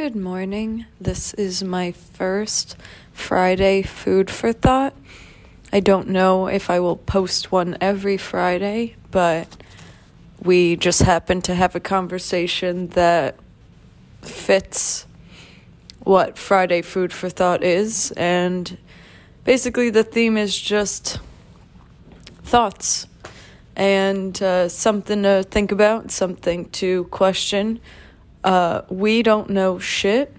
Good morning. This is my first Friday food for thought. I don't know if I will post one every Friday, but we just happened to have a conversation that fits what Friday food for thought is. And basically, the theme is just thoughts and uh, something to think about, something to question. Uh, we don't know shit.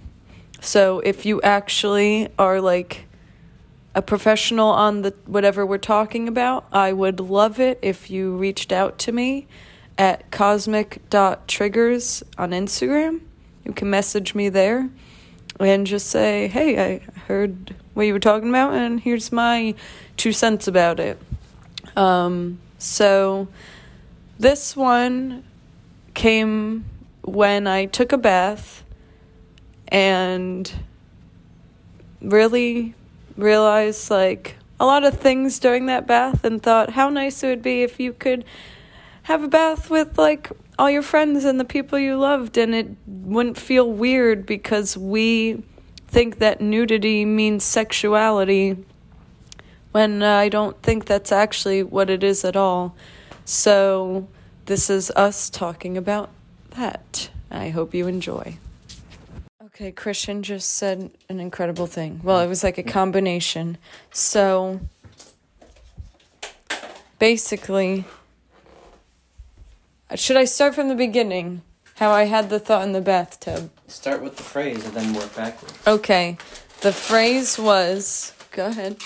So if you actually are like a professional on the whatever we're talking about, I would love it if you reached out to me at cosmic.triggers on Instagram. You can message me there and just say, hey, I heard what you were talking about, and here's my two cents about it. Um, so this one came when I took a bath and really realized like a lot of things during that bath and thought how nice it would be if you could have a bath with like all your friends and the people you loved and it wouldn't feel weird because we think that nudity means sexuality when I don't think that's actually what it is at all. So this is us talking about that. I hope you enjoy. Okay, Christian just said an incredible thing. Well, it was like a combination. So basically, should I start from the beginning? How I had the thought in the bathtub. Start with the phrase and then work backwards. Okay, the phrase was go ahead.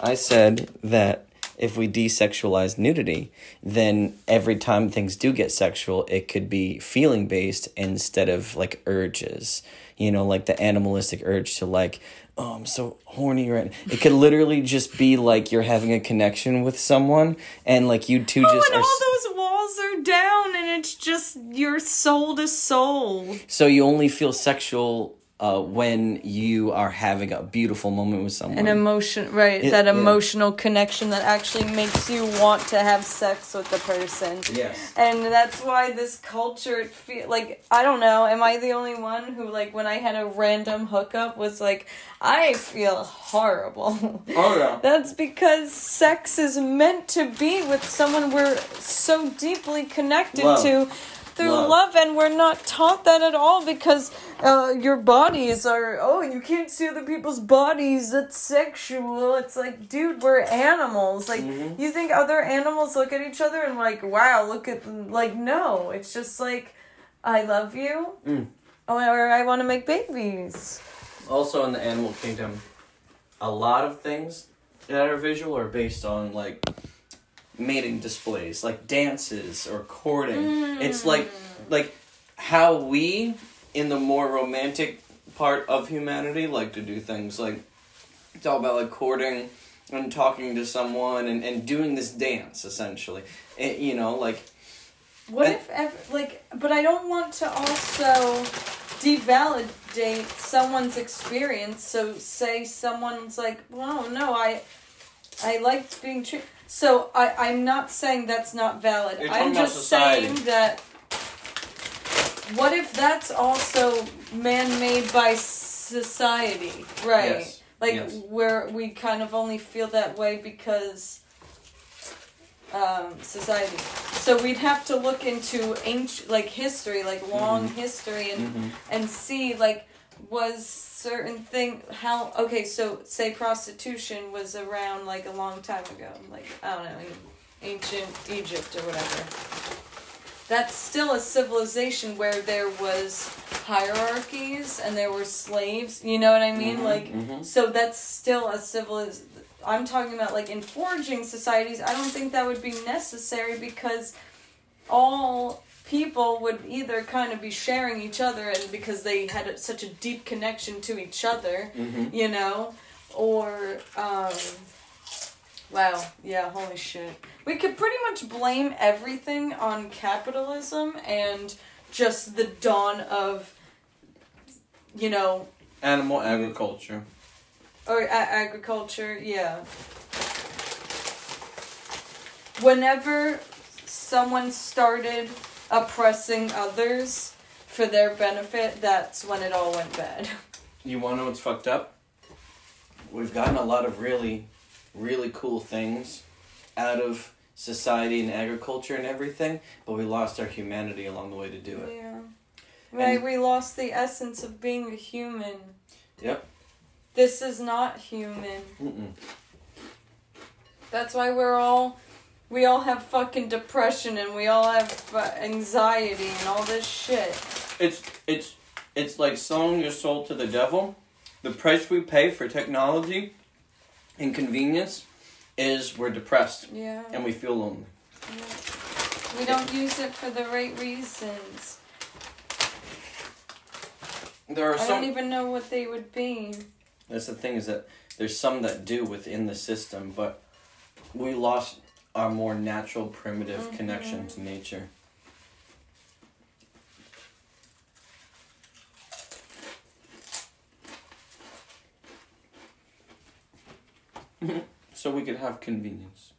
I said that if we desexualize nudity, then every time things do get sexual, it could be feeling based instead of like urges. You know, like the animalistic urge to like, oh, I'm so horny right now. It could literally just be like you're having a connection with someone and like you two Oh, just and are. all those walls are down, and it's just your soul to soul. so you only feel sexual uh, when you are having a beautiful moment with someone. An emotion, right? It- that yeah. emotional connection that actually makes you want to have sex with the person. Yes. And that's why this culture feel like I don't know. Am I the only one who like when I had a random hookup was like I feel horrible. Oh, yeah. That's because sex is meant to be with someone we're so deeply connected Love. to through Love. love. and we're not taught that at all because uh, your bodies are oh you can't see other people's bodies that's sexual it's like dude we're animals like Mm-hmm. you think other animals look at each other and like wow look at like no it's just like i love you Mm. or i want to make babies also in the animal kingdom a lot of things that are visual are based on like mating displays like dances or courting it's like mm. like how we in the more romantic part of humanity like to do things like it's all about like courting and talking to someone and, and doing this dance essentially it, you know like What And- if, ev- like, but I don't want to also devalidate someone's experience. So, say someone's like, "Well, no, I, I liked being treated." So, I, I'm not saying that's not valid. You're I'm just saying that. What if that's also man-made by society, right? Yes, Like yes. where we kind of only feel that way because um, society. So we'd have to look into ancient, like history, like long Mm-hmm. history, and Mhm. and see like was certain thing how okay. So say prostitution was around like a long time ago, like I don't know, in ancient Egypt or whatever. That's still a civilization where there was hierarchies and there were slaves. You know what I mean? Mhm, like mhm. so that's still a civilization. I'm talking about like in foraging societies. I don't think that would be necessary because all people would either kind of be sharing each other and because they had a, such a deep connection to each other, Mhm. you know, or um, wow, yeah, holy shit. We could pretty much blame everything on capitalism and just the dawn of, you know, animal agriculture or a- agriculture, yeah. Whenever someone started oppressing others for their benefit, that's when it all went bad. You want to know what's fucked up? We've gotten a lot of really, really cool things out of society and agriculture and everything, but we lost our humanity along the way to do it. Yeah. Right, we lost the essence of being a human. Yep. This is not human. Mm-mm. That's why we're all we all have fucking depression and we all have uh, anxiety and all this shit. It's it's it's like selling your soul to the devil. The price we pay for technology and convenience is we're depressed Yeah. and we feel lonely. yeah. We don't use it for the right reasons. There are I some. don't even know what they would be. That's the thing is that there's some that do within the system, but we lost our more natural, primitive Mhm. connection to nature. so we could have convenience.